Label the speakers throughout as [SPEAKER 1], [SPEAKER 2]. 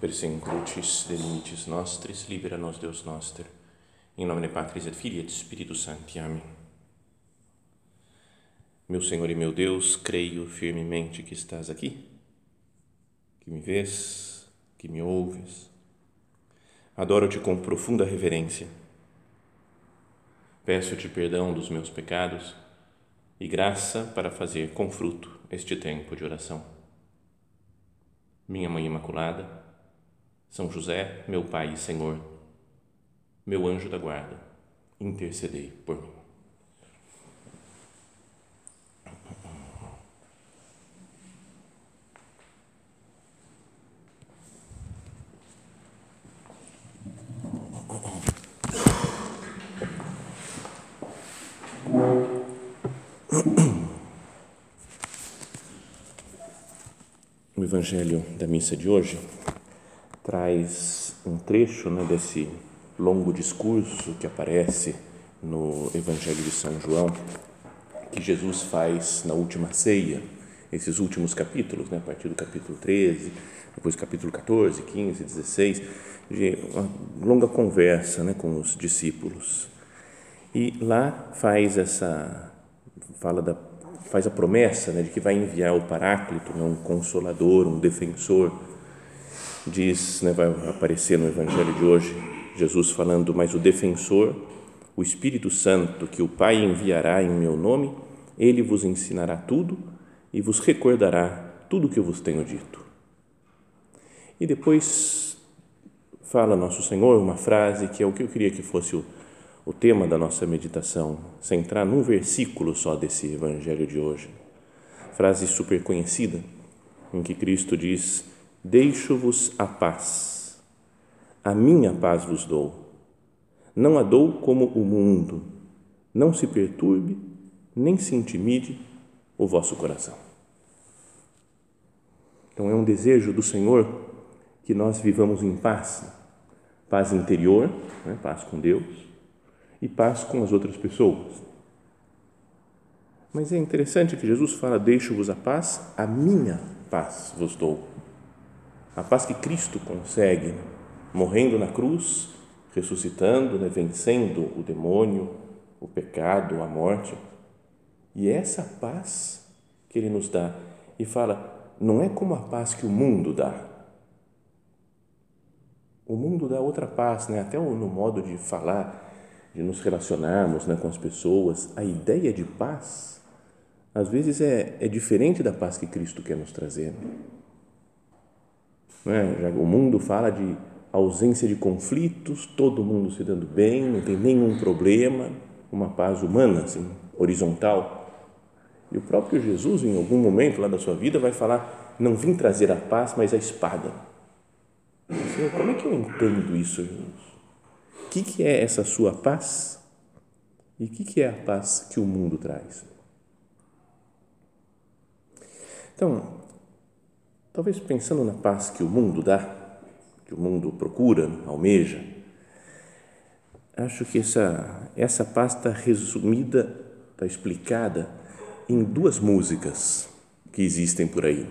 [SPEAKER 1] per sem crucis de limites nostris, libera nos Deus noster. Em nome de Patris et Filii et Spiritus Sancti. Amém. Meu Senhor e meu Deus, creio firmemente que estás aqui, que me vês, que me ouves. Adoro-te com profunda reverência. Peço-te perdão dos meus pecados e graça para fazer com fruto este tempo de oração. Minha Mãe Imaculada, São José, meu Pai e Senhor, meu anjo da guarda, intercedei por mim. O Evangelho da missa de hoje traz um trecho né, desse longo discurso que aparece no Evangelho de São João, que Jesus faz na última ceia, esses últimos capítulos, né, a partir do capítulo 13, depois capítulo 14, 15, 16, de uma longa conversa né, com os discípulos. E lá faz essa, fala da faz a promessa né, de que vai enviar o Paráclito, né, um consolador, um defensor. Diz, né, vai aparecer no Evangelho de hoje, Jesus falando, mas o defensor, o Espírito Santo, que o Pai enviará em meu nome, ele vos ensinará tudo e vos recordará tudo o que eu vos tenho dito. E depois fala Nosso Senhor uma frase que é o que eu queria que fosse o o tema da nossa meditação, centrar num versículo só desse evangelho de hoje. Frase super conhecida, em que Cristo diz: Deixo-vos a paz, a minha paz vos dou. Não a dou como o mundo, não se perturbe, nem se intimide o vosso coração. Então é um desejo do Senhor que nós vivamos em paz, paz interior, né? paz com Deus, e paz com as outras pessoas. Mas é interessante que Jesus fala: Deixo-vos a paz, a minha paz vos dou. A paz que Cristo consegue, morrendo na cruz, ressuscitando, né, vencendo o demônio, o pecado, a morte. E é essa paz que Ele nos dá. E fala: não é como a paz que o mundo dá. O mundo dá outra paz, né? até no modo de falar de nos relacionarmos né, com as pessoas, a ideia de paz, às vezes é, é diferente da paz que Cristo quer nos trazer. É? O mundo fala de ausência de conflitos, todo mundo se dando bem, não tem nenhum problema, uma paz humana, assim, horizontal. E o próprio Jesus, em algum momento lá da sua vida, vai falar: não vim trazer a paz, mas a espada. Senhor, como é que eu entendo isso, Jesus? O que, que é essa sua paz e o que, que é a paz que o mundo traz? Então, talvez pensando na paz que o mundo dá, que o mundo procura, almeja, acho que essa, essa paz está resumida, está explicada em duas músicas que existem por aí.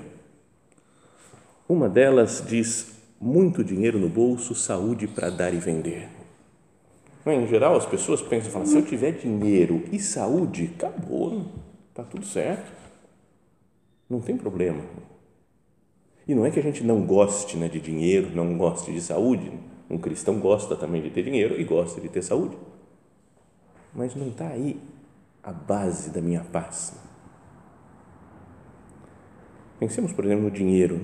[SPEAKER 1] Uma delas diz: muito dinheiro no bolso, saúde para dar e vender. Em geral, as pessoas pensam, falam, se eu tiver dinheiro e saúde, acabou, está tudo certo, não tem problema. E não é que a gente não goste né, de dinheiro, não goste de saúde. Um cristão gosta também de ter dinheiro e gosta de ter saúde. Mas não está aí a base da minha paz. Pensemos, por exemplo, no dinheiro.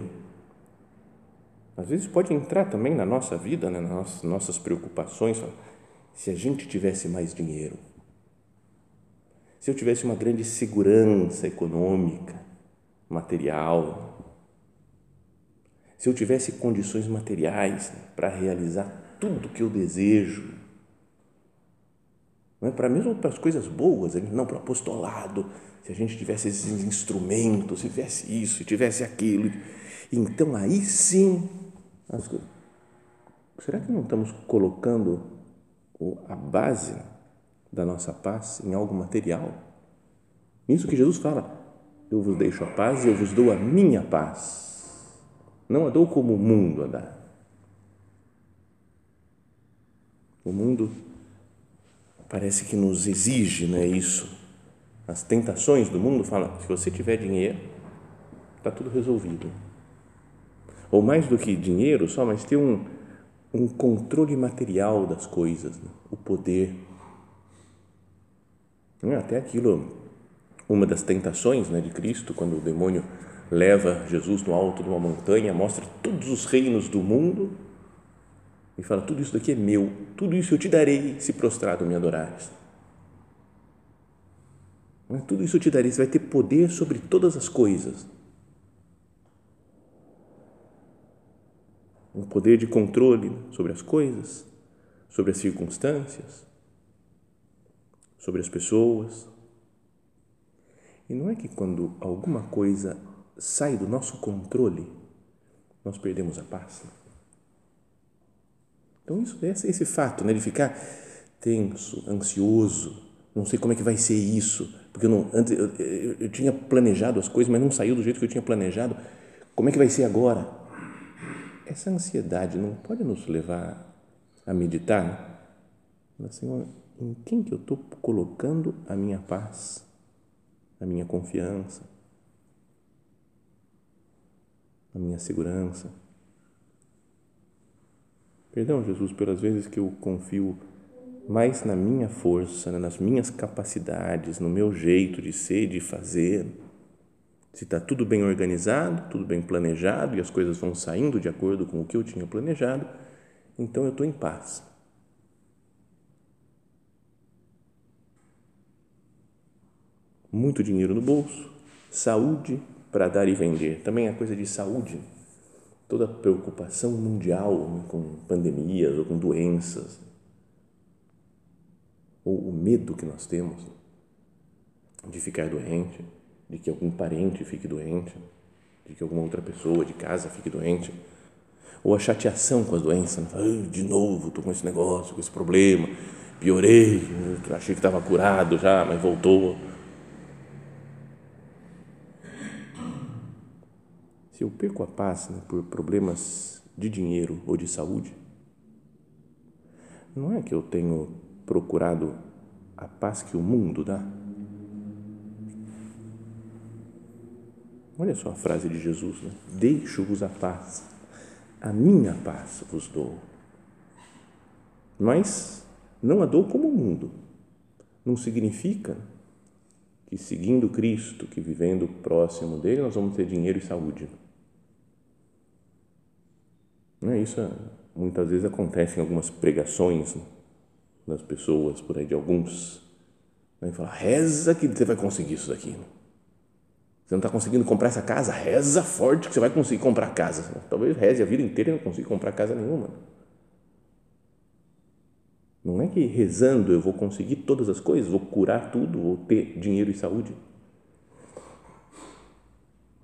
[SPEAKER 1] Às vezes pode entrar também na nossa vida, né, nas nossas preocupações se a gente tivesse mais dinheiro, se eu tivesse uma grande segurança econômica, material, se eu tivesse condições materiais para realizar tudo que eu desejo, não é para mesmo para as coisas boas, não para o apostolado, se a gente tivesse esses instrumentos, se tivesse isso, se tivesse aquilo, então aí sim, as, será que não estamos colocando a base da nossa paz em algo material. Isso que Jesus fala, eu vos deixo a paz e eu vos dou a minha paz. Não andou como o mundo andar. O mundo parece que nos exige, não é isso? As tentações do mundo falam: se você tiver dinheiro, está tudo resolvido. Ou mais do que dinheiro só, mas ter um, um controle material das coisas, né? o poder. É? Até aquilo, uma das tentações né, de Cristo, quando o demônio leva Jesus no alto de uma montanha, mostra todos os reinos do mundo e fala: Tudo isso daqui é meu, tudo isso eu te darei se prostrado me adorares. Tudo isso eu te darei, você vai ter poder sobre todas as coisas. Um poder de controle sobre as coisas, sobre as circunstâncias, sobre as pessoas. E não é que quando alguma coisa sai do nosso controle, nós perdemos a paz. Então, isso, esse, esse fato né, de ficar tenso, ansioso, não sei como é que vai ser isso, porque eu, não, antes, eu, eu, eu tinha planejado as coisas, mas não saiu do jeito que eu tinha planejado, como é que vai ser agora? Essa ansiedade não pode nos levar a meditar, né? Senhor, em quem que eu estou colocando a minha paz, a minha confiança, a minha segurança? Perdão, Jesus, pelas vezes que eu confio mais na minha força, né, nas minhas capacidades, no meu jeito de ser, de fazer. Se está tudo bem organizado, tudo bem planejado e as coisas vão saindo de acordo com o que eu tinha planejado, então eu estou em paz. Muito dinheiro no bolso, saúde para dar e vender. Também a coisa de saúde toda a preocupação mundial com pandemias ou com doenças, ou o medo que nós temos de ficar doente, de que algum parente fique doente, de que alguma outra pessoa de casa fique doente, ou a chateação com as doenças, né? de novo, estou com esse negócio, com esse problema, piorei, achei que estava curado já, mas voltou Se eu perco a paz né, por problemas de dinheiro ou de saúde, não é que eu tenho procurado a paz que o mundo dá? Olha só a frase de Jesus, né? Deixo-vos a paz, a minha paz vos dou. Mas não a dou como o mundo. Não significa que seguindo Cristo, que vivendo próximo dele, nós vamos ter dinheiro e saúde. Né? Isso é, muitas vezes acontece em algumas pregações né, das pessoas por aí, de alguns. Né? Fala, reza que você vai conseguir isso daqui. Você não está conseguindo comprar essa casa? Reza forte que você vai conseguir comprar a casa. Talvez reze a vida inteira e não consiga comprar casa nenhuma. Não é que rezando eu vou conseguir todas as coisas, vou curar tudo, vou ter dinheiro e saúde.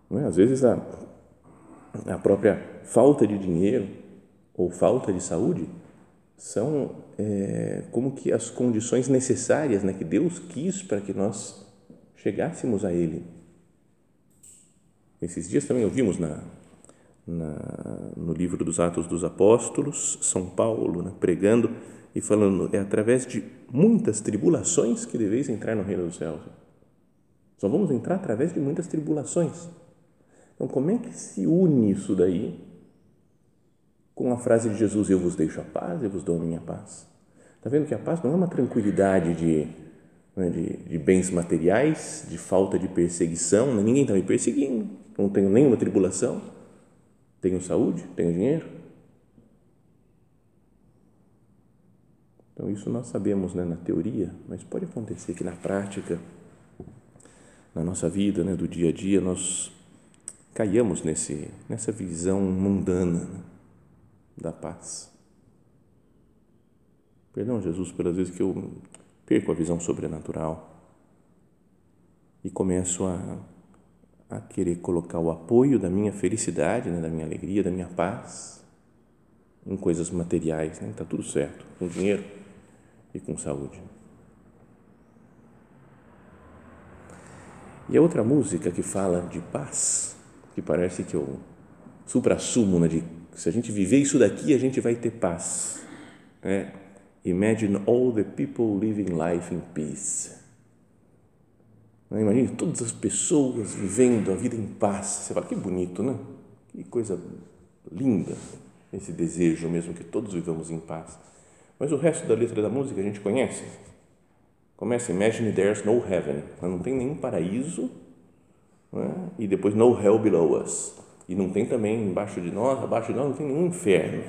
[SPEAKER 1] Não é? Às vezes a, a própria falta de dinheiro ou falta de saúde são é, como que as condições necessárias né, que Deus quis para que nós chegássemos a Ele. Esses dias também ouvimos na, na, no livro dos Atos dos Apóstolos, São Paulo né, pregando e falando, é através de muitas tribulações que deveis entrar no reino dos céus. Só vamos entrar através de muitas tribulações. Então, como é que se une isso daí com a frase de Jesus: Eu vos deixo a paz, eu vos dou a minha paz? Está vendo que a paz não é uma tranquilidade de, né, de, de, bens materiais, de falta de perseguição, né? ninguém está me perseguindo, não tenho nenhuma tribulação, tenho saúde, tenho dinheiro. Então, isso nós sabemos né, na teoria, mas pode acontecer que na prática, na nossa vida, né, do dia a dia, nós caiamos nesse, nessa visão mundana da paz. Perdão, Jesus, pelas vezes que eu perco a visão sobrenatural e começo a, a querer colocar o apoio da minha felicidade, né, da minha alegria, da minha paz em coisas materiais. Está né? Tá tudo certo, com dinheiro e com saúde. E a outra música que fala de paz que parece que eu supra-sumo, né, de se a gente viver isso daqui, a gente vai ter paz. É, Imagine all the people living life in peace. Imagine todas as pessoas vivendo a vida em paz. Você fala, que bonito, né? Que coisa linda esse desejo mesmo que todos vivamos em paz. Mas o resto da letra da música a gente conhece. Começa, Imagine there's no heaven. Não tem nenhum paraíso. Né? E depois, no hell below us. E não tem também embaixo de nós, abaixo de nós, não tem nenhum inferno.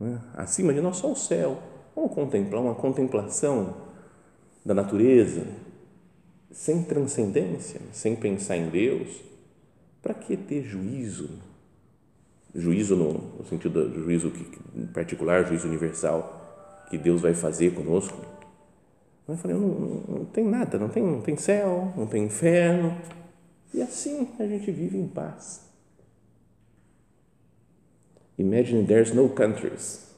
[SPEAKER 1] Né? Acima de nós, só o céu. Vamos contemplar uma contemplação da natureza, sem transcendência, sem pensar em Deus, para que ter juízo? Juízo no, no sentido do juízo que, particular, juízo universal, que Deus vai fazer conosco. Eu falei, não, não, não tem nada, não tem, não tem céu, não tem inferno, e assim a gente vive em paz. Imagine there's no countries.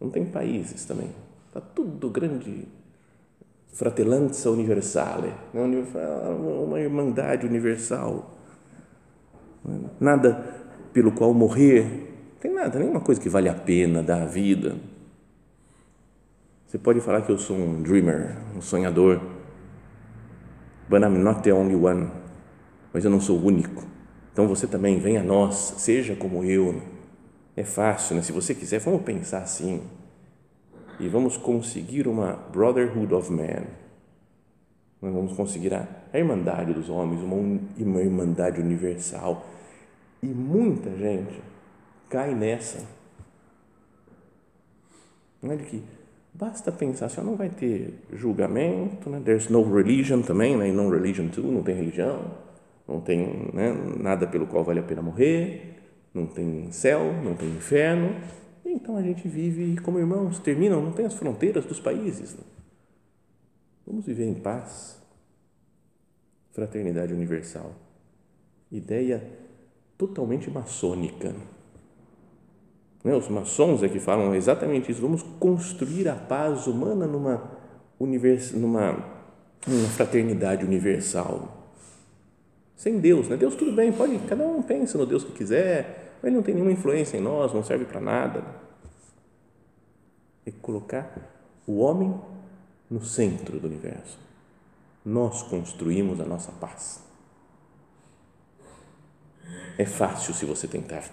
[SPEAKER 1] Não tem países também. Está tudo grande fratellanza universale, né? uma irmandade universal. Nada pelo qual morrer, tem nada, nenhuma coisa que vale a pena dar a vida. Você pode falar que eu sou um dreamer, um sonhador, but I'm not the only one. Mas eu não sou o único. Então você também vem a nós, seja como eu. É fácil, né? Se você quiser, vamos pensar assim e vamos conseguir uma brotherhood of man. Nós vamos conseguir a, irmandade dos homens, uma, uma irmandade universal. E muita gente cai nessa. Não é de que basta pensar assim, não vai ter julgamento, né? there's no religion também, né? no religion too, não tem religião, não tem né? nada pelo qual vale a pena morrer, não tem céu, não tem inferno, então a gente vive como irmãos, terminam, não tem as fronteiras dos países. Vamos viver em paz. Fraternidade universal. Ideia totalmente maçônica. Né? Os maçons é que falam exatamente isso. Vamos construir a paz humana numa, univers, numa, numa fraternidade universal. Sem Deus, né? Deus tudo bem, pode, cada um pensa no Deus que quiser, mas ele não tem nenhuma influência em nós, não serve para nada é colocar o homem no centro do universo. Nós construímos a nossa paz. É fácil se você tentar.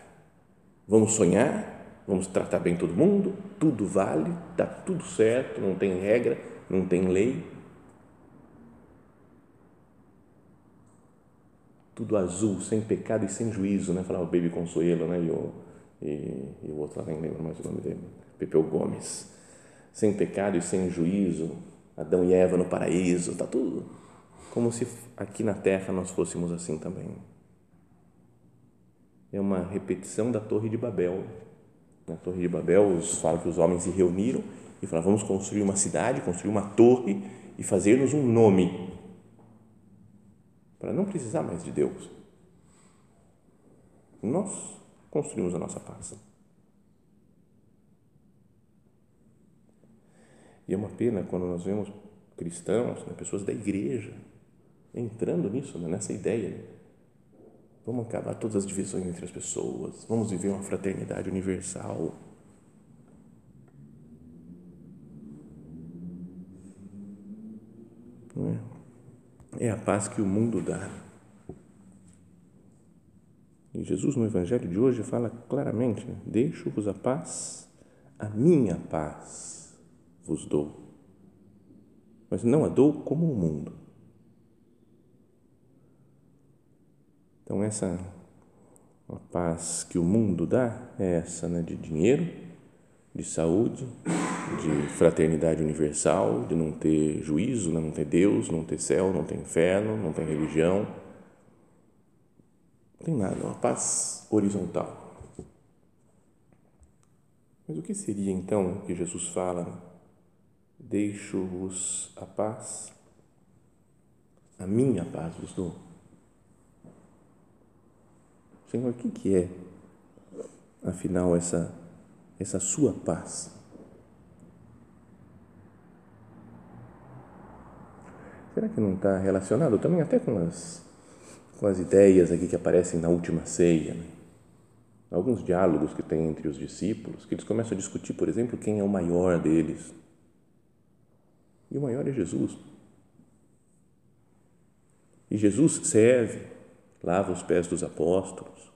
[SPEAKER 1] Vamos sonhar, vamos tratar bem todo mundo, tudo vale, dá tudo certo, não tem regra, não tem lei. Tudo azul, sem pecado e sem juízo, né? Falava Baby Consuelo, né? E o, e, e o outro lá, nem lembro mais o nome dele Pepeu Gomes, sem pecado e sem juízo, Adão e Eva no paraíso, está tudo como se aqui na terra nós fôssemos assim também. É uma repetição da Torre de Babel. Na Torre de Babel, os, falam que os homens se reuniram e falaram: vamos construir uma cidade, construir uma torre e fazer-nos um nome, para não precisar mais de Deus. Nós construímos a nossa paz. E é uma pena quando nós vemos cristãos, né, pessoas da igreja, entrando nisso, né, nessa ideia. Vamos acabar todas as divisões entre as pessoas, vamos viver uma fraternidade universal. É? É a paz que o mundo dá. E Jesus, no Evangelho de hoje, fala claramente: né, Deixo-vos a paz, a minha paz vos dou. Mas não a dou como o mundo. Então, essa a paz que o mundo dá é essa, né, de dinheiro, de saúde, de fraternidade universal, de não ter juízo, né, não ter Deus, não ter céu, não ter inferno, não ter religião. Não tem nada, uma paz horizontal. Mas o que seria então que Jesus fala Deixo-vos a paz, a minha paz vos dou. Senhor, o que, que é, afinal, essa, essa sua paz? Será que não está relacionado também até com as, com as ideias aqui que aparecem na última ceia? Né? alguns diálogos que tem entre os discípulos, que eles começam a discutir, por exemplo, quem é o maior deles. E o maior é Jesus. E Jesus serve, lava os pés dos apóstolos.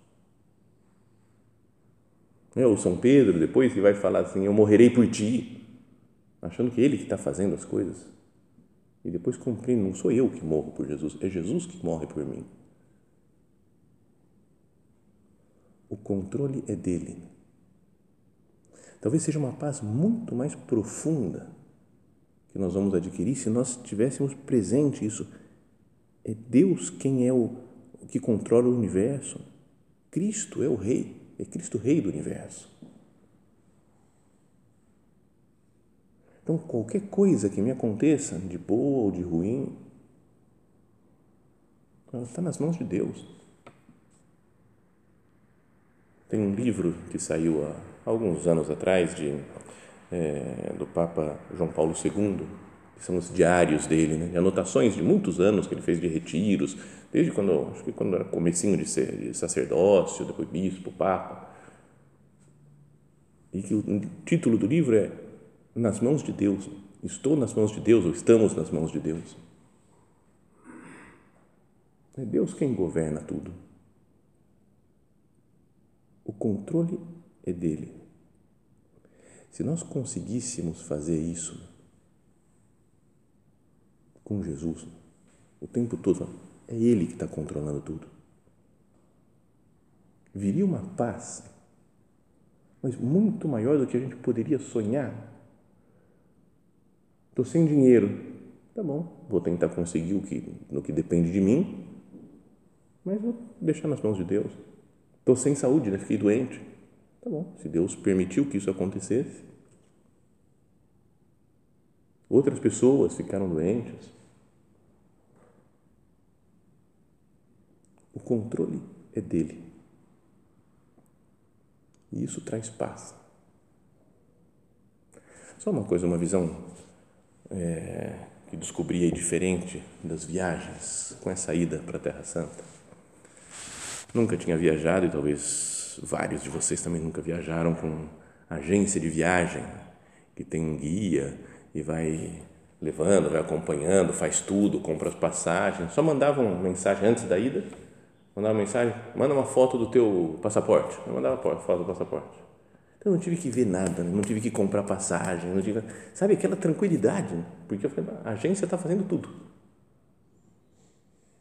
[SPEAKER 1] É, o São Pedro, depois, que vai falar assim: Eu morrerei por ti, achando que ele que está fazendo as coisas. E depois compreende: não sou eu que morro por Jesus, é Jesus que morre por mim. O controle é dele. Talvez seja uma paz muito mais profunda que nós vamos adquirir se nós tivéssemos presente isso. É Deus quem é o que controla o universo. Cristo é o Rei, é Cristo Rei do universo. Então, qualquer coisa que me aconteça, de boa ou de ruim, ela está nas mãos de Deus. Tem um livro que saiu há alguns anos atrás de é, do Papa João Paulo II, que são os diários dele, né? anotações de muitos anos que ele fez de retiros, desde quando, acho que quando era comecinho de ser de sacerdócio, depois bispo, papa. E que o título do livro é Nas mãos de Deus. Estou nas mãos de Deus ou estamos nas mãos de Deus. É Deus quem governa tudo. O controle é dele. Se nós conseguíssemos fazer isso com Jesus, o tempo todo, é Ele que está controlando tudo. Viria uma paz, mas muito maior do que a gente poderia sonhar. Estou sem dinheiro, tá bom, vou tentar conseguir o que, no que depende de mim, mas vou deixar nas mãos de Deus. Estou sem saúde, né? fiquei doente Tá bom, se Deus permitiu que isso acontecesse. Outras pessoas ficaram doentes. O controle é dele. E isso traz paz. Só uma coisa, uma visão é, que descobri aí diferente das viagens com essa ida para a Terra Santa. Nunca tinha viajado e talvez vários de vocês também nunca viajaram com agência de viagem, que tem um guia e vai levando, vai acompanhando, faz tudo, compra as passagens. Só mandavam mensagem antes da ida, mandava mensagem, manda uma foto do teu passaporte. Eu mandava foto do passaporte. Então eu não tive que ver nada, né? não tive que comprar passagem, não tive, sabe aquela tranquilidade, né? porque eu falei, a agência está fazendo tudo.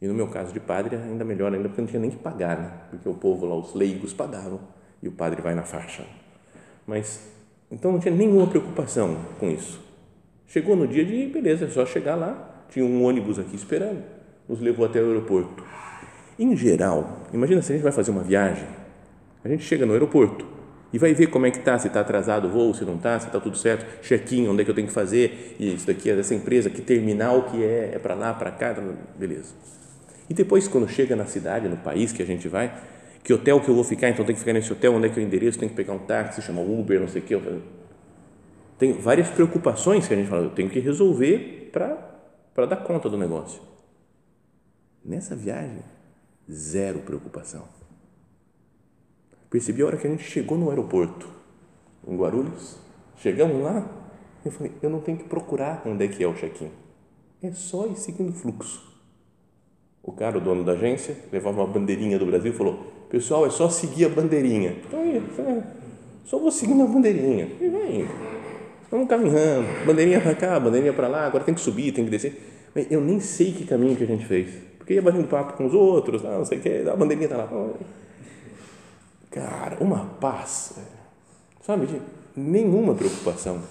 [SPEAKER 1] E no meu caso de padre, ainda melhor ainda, porque não tinha nem que pagar, né? porque o povo lá, os leigos, pagavam e o padre vai na faixa. Mas, então não tinha nenhuma preocupação com isso. Chegou no dia de, beleza, é só chegar lá, tinha um ônibus aqui esperando, nos levou até o aeroporto. Em geral, imagina se a gente vai fazer uma viagem, a gente chega no aeroporto e vai ver como é que está, se está atrasado o voo, se não está, se está tudo certo, check-in, onde é que eu tenho que fazer, e isso daqui é dessa empresa, que terminal que é, é para lá, para cá, beleza. E depois, quando chega na cidade, no país que a gente vai, que hotel que eu vou ficar, então tem que ficar nesse hotel, onde é que é o endereço, tem que pegar um táxi, chamar Uber, não sei o que. Tem várias preocupações que a gente fala, eu tenho que resolver para dar conta do negócio. Nessa viagem, zero preocupação. Percebi a hora que a gente chegou no aeroporto, em Guarulhos, chegamos lá, eu falei, eu não tenho que procurar onde é que é o check-in. É só ir seguindo o fluxo. O cara, o dono da agência, levava uma bandeirinha do Brasil e falou: Pessoal, é só seguir a bandeirinha. Então, é, só vou seguindo a bandeirinha. E vai indo. Vamos caminhando, bandeirinha para cá, bandeirinha para lá, agora tem que subir, tem que descer. Eu nem sei que caminho que a gente fez, porque ia batendo papo com os outros, não sei o que, a bandeirinha está lá. Cara, uma paz, sabe, de nenhuma preocupação.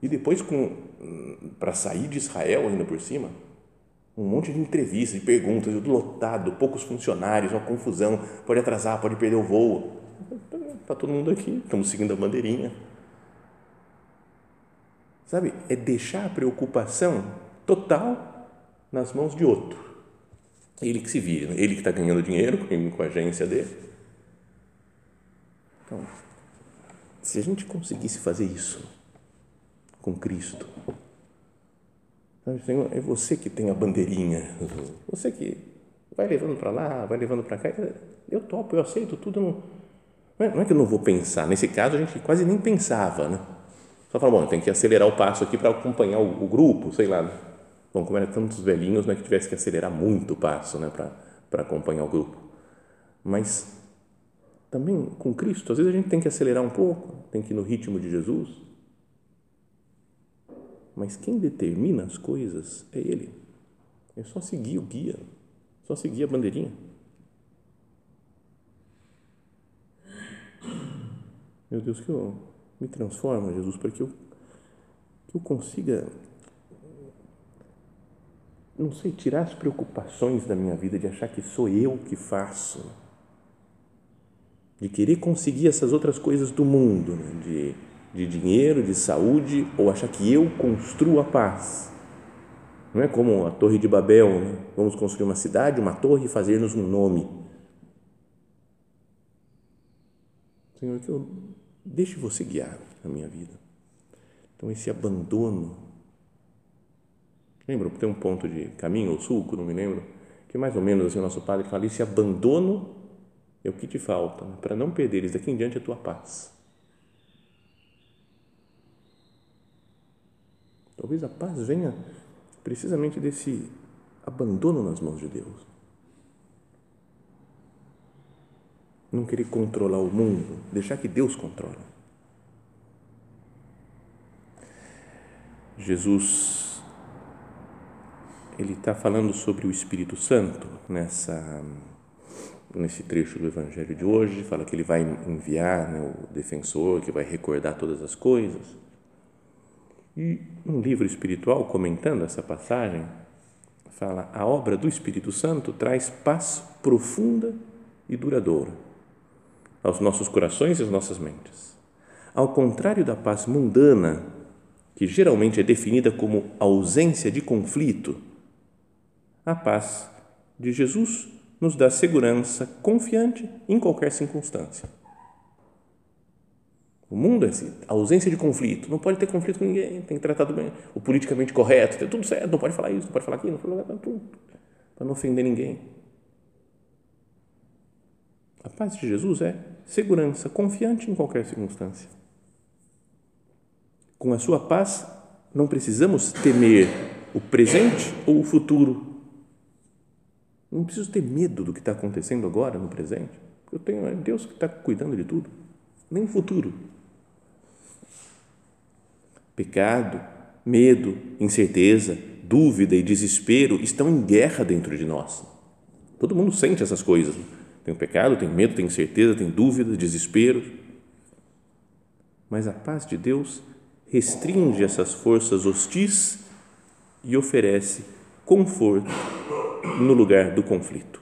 [SPEAKER 1] E depois, para sair de Israel ainda por cima, um monte de entrevistas, de perguntas, lotado, poucos funcionários, uma confusão, pode atrasar, pode perder o voo. Está todo mundo aqui, estamos seguindo a bandeirinha. Sabe, é deixar a preocupação total nas mãos de outro. Ele que se vira, ele que está ganhando dinheiro com a agência dele. Então, se a gente conseguisse fazer isso com Cristo, Senhor, é você que tem a bandeirinha, você que vai levando para lá, vai levando para cá. Eu topo, eu aceito tudo. Não, não é que eu não vou pensar. Nesse caso, a gente quase nem pensava, né? Só fala, bom, tem que acelerar o passo aqui para acompanhar o, o, grupo, sei lá. Né? Bom, como eram tantos velhinhos, não é que tivesse que acelerar muito o passo, né, para acompanhar o grupo. Mas também com Cristo, às vezes a gente tem que acelerar um pouco, tem que ir no ritmo de Jesus. Mas quem determina as coisas é Ele. É só seguir o guia, só seguir a bandeirinha. Meu Deus, que eu me transforma, Jesus, para que eu, que eu consiga, não sei, tirar as preocupações da minha vida de achar que sou eu que faço de querer conseguir essas outras coisas do mundo, né? de, de dinheiro, de saúde, ou achar que eu construo a paz. Não é como a Torre de Babel, né? vamos construir uma cidade, uma torre e fazer-nos um nome. Senhor, que eu deixe você guiar a minha vida. Então, esse abandono. Lembra, tem um ponto de caminho ou sulco, não me lembro, que mais ou menos assim, o nosso padre fala: esse abandono é o que te falta né? para não perderes daqui em diante a tua paz. Talvez a paz venha precisamente desse abandono nas mãos de Deus. Não querer controlar o mundo, deixar que Deus controle. Jesus, ele está falando sobre o Espírito Santo nessa nesse trecho do Evangelho de hoje, fala que ele vai enviar né, o defensor, que vai recordar todas as coisas. E um livro espiritual, comentando essa passagem, fala: a obra do Espírito Santo traz paz profunda e duradoura aos nossos corações e às nossas mentes. Ao contrário da paz mundana, que geralmente é definida como ausência de conflito, a paz de Jesus nos dá segurança confiante em qualquer circunstância. O mundo é assim, ausência de conflito, não pode ter conflito com ninguém, tem que tratar tudo bem, o politicamente correto, tem tudo certo, não pode falar isso, não pode falar aquilo, não pode falar tudo, para não ofender ninguém. A paz de Jesus é segurança confiante em qualquer circunstância. Com a sua paz, não precisamos temer o presente ou o futuro não preciso ter medo do que está acontecendo agora, no presente. Eu tenho é Deus que está cuidando de tudo, nem o futuro. Pecado, medo, incerteza, dúvida e desespero estão em guerra dentro de nós. Todo mundo sente essas coisas. Tem pecado, tem medo, tem incerteza, tem dúvida, desespero. Mas a paz de Deus restringe essas forças hostis e oferece conforto no lugar do conflito.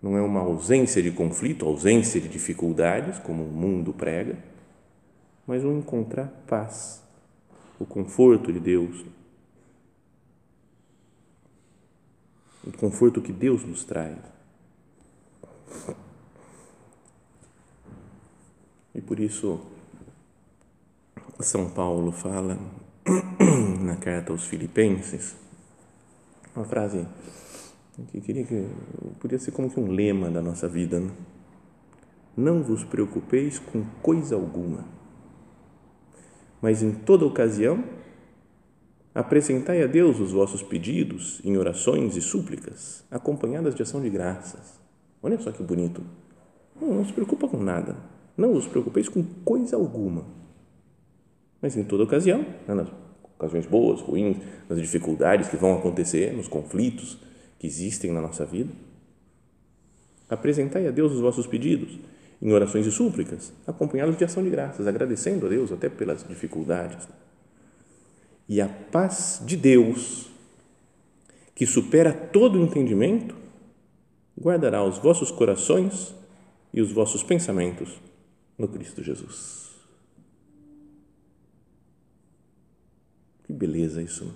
[SPEAKER 1] Não é uma ausência de conflito, ausência de dificuldades, como o mundo prega, mas um encontrar paz, o conforto de Deus, o conforto que Deus nos traz. Por isso, São Paulo fala na carta aos Filipenses, uma frase que queria que podia ser como que um lema da nossa vida. Né? Não vos preocupeis com coisa alguma, mas em toda ocasião apresentai a Deus os vossos pedidos em orações e súplicas, acompanhadas de ação de graças. Olha só que bonito. Não, não se preocupa com nada. Não vos preocupeis com coisa alguma, mas em toda ocasião, né, ocasiões boas, ruins, nas dificuldades que vão acontecer, nos conflitos que existem na nossa vida. Apresentai a Deus os vossos pedidos em orações e súplicas, acompanhados de ação de graças, agradecendo a Deus até pelas dificuldades. E a paz de Deus, que supera todo o entendimento, guardará os vossos corações e os vossos pensamentos no Cristo Jesus. Que beleza isso. Né?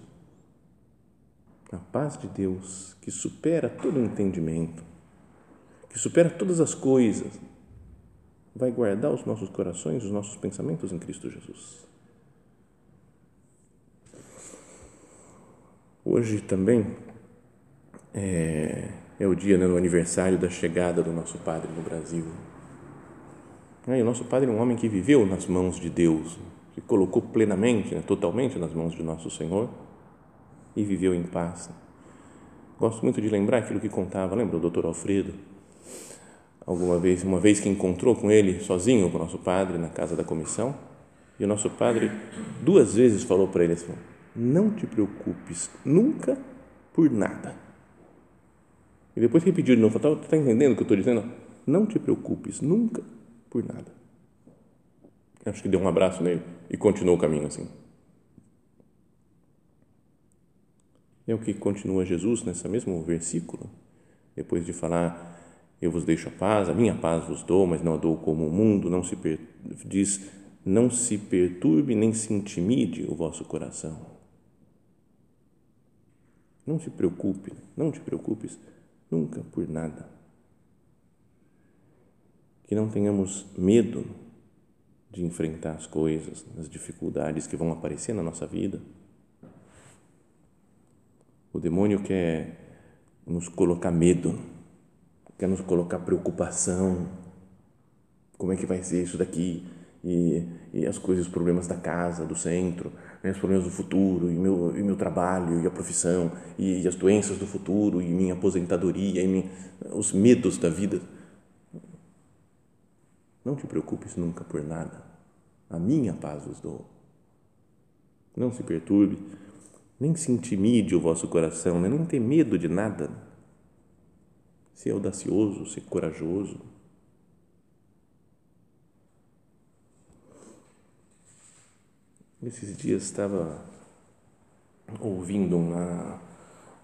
[SPEAKER 1] A paz de Deus que supera todo entendimento, que supera todas as coisas, vai guardar os nossos corações, os nossos pensamentos em Cristo Jesus. Hoje também é, é o dia né, do aniversário da chegada do nosso Padre no Brasil. E o nosso Padre é um homem que viveu nas mãos de Deus, que colocou plenamente, né, totalmente nas mãos de nosso Senhor e viveu em paz. Gosto muito de lembrar aquilo que contava, lembra o doutor Alfredo? Alguma vez, uma vez que encontrou com ele sozinho, com o nosso padre, na casa da comissão, e o nosso padre duas vezes falou para ele assim: Não te preocupes nunca por nada. E depois repetiu de novo: Está tá entendendo o que eu estou dizendo? Não te preocupes nunca por nada. Acho que deu um abraço nele e continuou o caminho assim. É o que continua Jesus nesse mesmo versículo, depois de falar: Eu vos deixo a paz, a minha paz vos dou, mas não a dou como o mundo, não se per... diz, não se perturbe nem se intimide o vosso coração. Não se preocupe, não te preocupes nunca por nada. Que não tenhamos medo de enfrentar as coisas, as dificuldades que vão aparecer na nossa vida o demônio quer nos colocar medo, quer nos colocar preocupação. Como é que vai ser isso daqui? E, e as coisas, os problemas da casa, do centro, né? os problemas do futuro, e meu, e meu trabalho, e a profissão, e, e as doenças do futuro, e minha aposentadoria, e minha, os medos da vida. Não te preocupes nunca por nada. A minha paz vos dou. Não se perturbe nem se intimide o vosso coração, né? não tem medo de nada. Ser audacioso, ser corajoso. Esses dias estava ouvindo uma,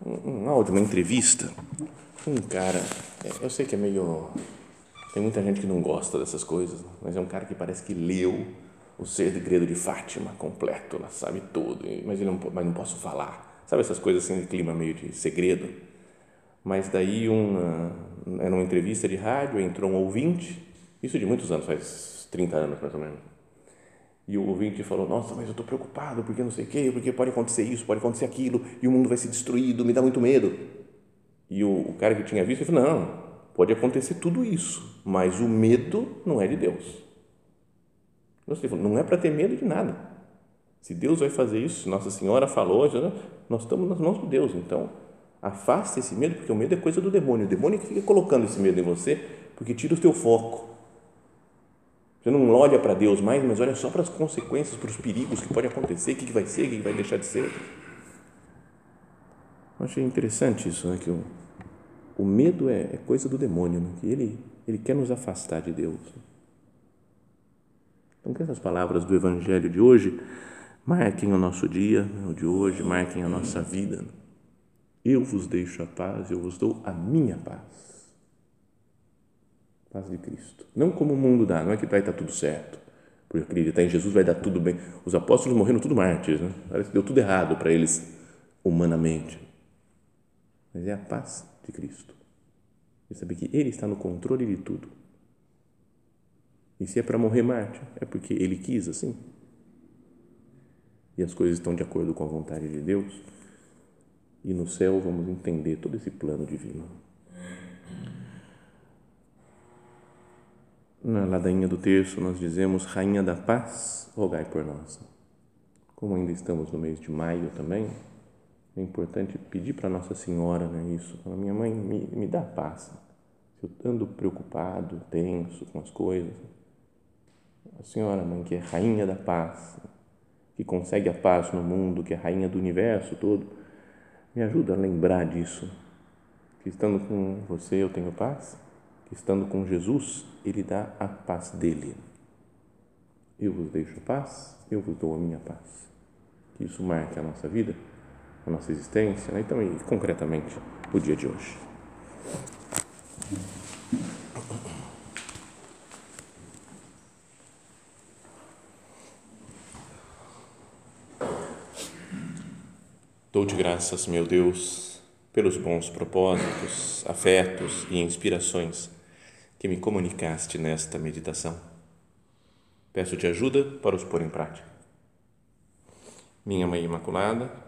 [SPEAKER 1] um, áudio, uma entrevista um cara, é, eu sei que é meio. Tem muita gente que não gosta dessas coisas, mas é um cara que parece que leu o segredo de Fátima completo, ela sabe tudo, mas, ele não, mas não posso falar. Sabe essas coisas assim de clima meio de segredo? Mas daí, uma, era uma entrevista de rádio, entrou um ouvinte, isso de muitos anos, faz 30 anos mais ou menos. E o ouvinte falou: Nossa, mas eu estou preocupado, porque não sei o quê, porque pode acontecer isso, pode acontecer aquilo, e o mundo vai ser destruído, me dá muito medo. E o, o cara que tinha visto falou: Não, pode acontecer tudo isso, mas o medo não é de Deus não é para ter medo de nada. Se Deus vai fazer isso, Nossa Senhora falou, nós estamos nas mãos de Deus. Então, afaste esse medo, porque o medo é coisa do demônio. O demônio que fica colocando esse medo em você, porque tira o teu foco. Você não olha para Deus mais, mas olha só para as consequências, para os perigos que pode acontecer, o que vai ser, o que vai deixar de ser. Eu achei interessante isso, né? que o medo é, é coisa do demônio, né? que ele, ele quer nos afastar de Deus. Então, que essas palavras do Evangelho de hoje marquem o nosso dia, o de hoje, marquem a nossa vida. Eu vos deixo a paz, eu vos dou a minha paz. Paz de Cristo. Não como o mundo dá, não é que vai estar tudo certo. Por acreditar em Jesus vai dar tudo bem. Os apóstolos morreram tudo mártires, né? Parece que deu tudo errado para eles humanamente. Mas é a paz de Cristo. E saber que Ele está no controle de tudo e se é para morrer mártir, é porque ele quis assim. E as coisas estão de acordo com a vontade de Deus. E no céu vamos entender todo esse plano divino. Na ladainha do terço nós dizemos Rainha da Paz, rogai por nós. Como ainda estamos no mês de maio também, é importante pedir para Nossa Senhora né, isso. Minha mãe, me, me dá paz. Se eu ando preocupado, tenso com as coisas, a Senhora, Mãe, que é Rainha da Paz, que consegue a paz no mundo, que é Rainha do Universo todo, me ajuda a lembrar disso. Que estando com você eu tenho paz, que estando com Jesus, Ele dá a paz dele. Eu vos deixo paz, eu vos dou a minha paz. Que isso marque a nossa vida, a nossa existência, né? então, e concretamente, o dia de hoje. Dou-te graças, meu Deus, pelos bons propósitos, afetos e inspirações que me comunicaste nesta meditação. Peço-te ajuda para os pôr em prática. Minha Mãe Imaculada,